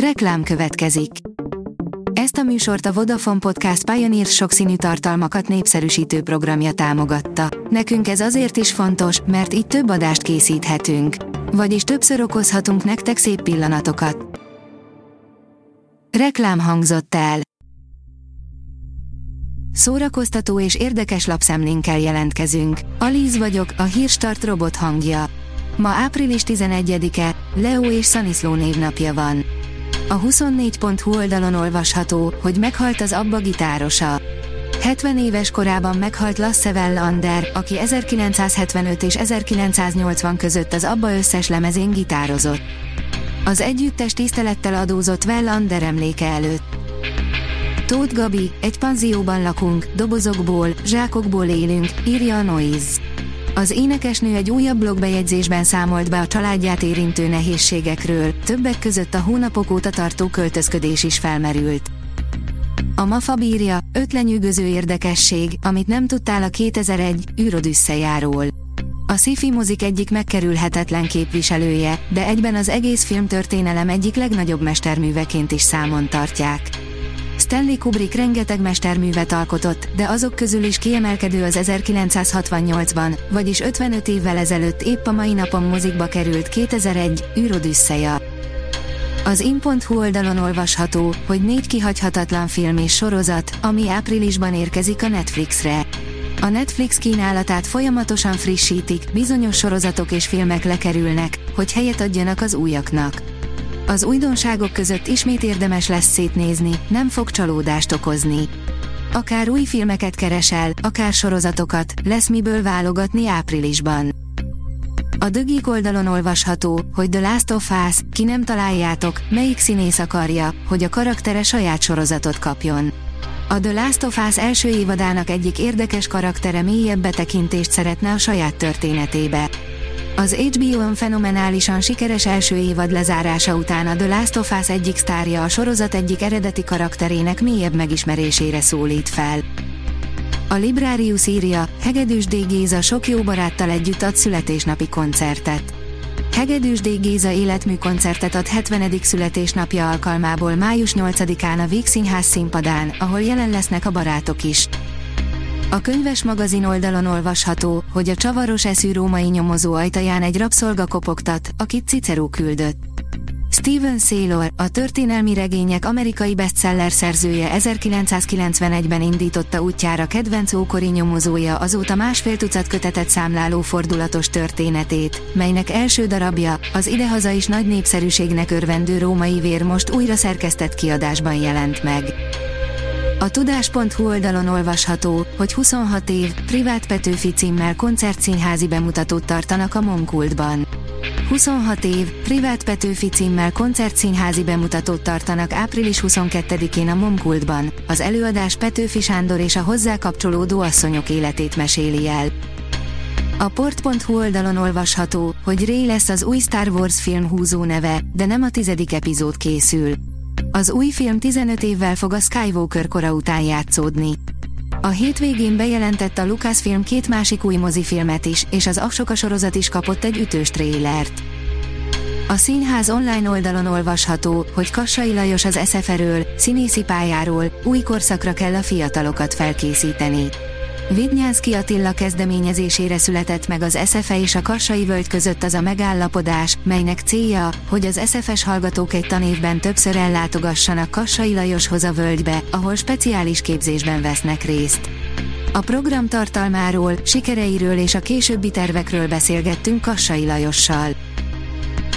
Reklám következik. Ezt a műsort a Vodafone Podcast Pioneer sokszínű tartalmakat népszerűsítő programja támogatta. Nekünk ez azért is fontos, mert így több adást készíthetünk. Vagyis többször okozhatunk nektek szép pillanatokat. Reklám hangzott el. Szórakoztató és érdekes lapszemlénkkel jelentkezünk. Alíz vagyok, a hírstart robot hangja. Ma április 11-e, Leo és Szaniszló névnapja van. A 24.hu oldalon olvasható, hogy meghalt az Abba gitárosa. 70 éves korában meghalt Lasse Wellander, aki 1975 és 1980 között az Abba összes lemezén gitározott. Az együttes tisztelettel adózott Wellander emléke előtt. Tóth Gabi, egy panzióban lakunk, dobozokból, zsákokból élünk, írja a Noise. Az énekesnő egy újabb blogbejegyzésben számolt be a családját érintő nehézségekről, többek között a hónapok óta tartó költözködés is felmerült. A MAFA bírja, öt lenyűgöző érdekesség, amit nem tudtál a 2001 űrodüsszejáról. A sci mozik egyik megkerülhetetlen képviselője, de egyben az egész filmtörténelem egyik legnagyobb mesterműveként is számon tartják. Stanley Kubrick rengeteg mesterművet alkotott, de azok közül is kiemelkedő az 1968-ban, vagyis 55 évvel ezelőtt épp a mai napon mozikba került 2001 űrodüsszeja. Az in.hu oldalon olvasható, hogy négy kihagyhatatlan film és sorozat, ami áprilisban érkezik a Netflixre. A Netflix kínálatát folyamatosan frissítik, bizonyos sorozatok és filmek lekerülnek, hogy helyet adjanak az újaknak. Az újdonságok között ismét érdemes lesz szétnézni, nem fog csalódást okozni. Akár új filmeket keresel, akár sorozatokat, lesz miből válogatni áprilisban. A dögik oldalon olvasható, hogy The Last of Us, ki nem találjátok, melyik színész akarja, hogy a karaktere saját sorozatot kapjon. A The Last of Us első évadának egyik érdekes karaktere mélyebb betekintést szeretne a saját történetébe. Az HBO-n fenomenálisan sikeres első évad lezárása után a The Last of Us egyik sztárja a sorozat egyik eredeti karakterének mélyebb megismerésére szólít fel. A Librarius írja, Hegedűs D. Géza sok jó baráttal együtt ad születésnapi koncertet. Hegedűs D. Géza életmű koncertet ad 70. születésnapja alkalmából május 8-án a Víg Színház színpadán, ahol jelen lesznek a barátok is. A könyves magazin oldalon olvasható, hogy a csavaros eszű római nyomozó ajtaján egy rabszolga kopogtat, akit Cicero küldött. Steven Saylor, a történelmi regények amerikai bestseller szerzője 1991-ben indította útjára kedvenc ókori nyomozója azóta másfél tucat kötetet számláló fordulatos történetét, melynek első darabja, az idehaza is nagy népszerűségnek örvendő római vér most újra szerkesztett kiadásban jelent meg. A tudás.hu oldalon olvasható, hogy 26 év, privát Petőfi címmel koncertszínházi bemutatót tartanak a Monkultban. 26 év, privát Petőfi címmel koncertszínházi bemutatót tartanak április 22-én a Momkultban. Az előadás Petőfi Sándor és a hozzá kapcsolódó asszonyok életét meséli el. A port.hu oldalon olvasható, hogy Ray lesz az új Star Wars film húzó neve, de nem a tizedik epizód készül. Az új film 15 évvel fog a Skywalker kora után játszódni. A hétvégén bejelentett a Lucasfilm két másik új mozifilmet is, és az Aksoka sorozat is kapott egy ütős trélert. A színház online oldalon olvasható, hogy Kassai Lajos az eszeferől, színészi pályáról, új korszakra kell a fiatalokat felkészíteni. Vidnyánszki Attila kezdeményezésére született meg az SFE és a Kassai Völgy között az a megállapodás, melynek célja, hogy az SFS hallgatók egy tanévben többször ellátogassanak Kassai Lajoshoz a völgybe, ahol speciális képzésben vesznek részt. A program tartalmáról, sikereiről és a későbbi tervekről beszélgettünk Kassai Lajossal.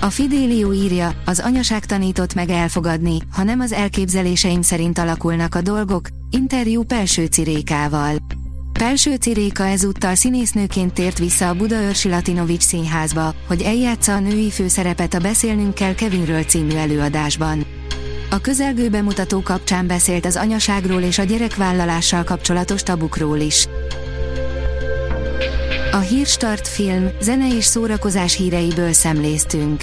A Fidélió írja, az anyaság tanított meg elfogadni, ha nem az elképzeléseim szerint alakulnak a dolgok, interjú Pelső Cirékával. Pelső Ciréka ezúttal színésznőként tért vissza a Budaörsi Latinovics színházba, hogy eljátsza a női főszerepet a Beszélnünk kell Kevinről című előadásban. A közelgő bemutató kapcsán beszélt az anyaságról és a gyerekvállalással kapcsolatos tabukról is. A Hírstart film, zene és szórakozás híreiből szemléztünk.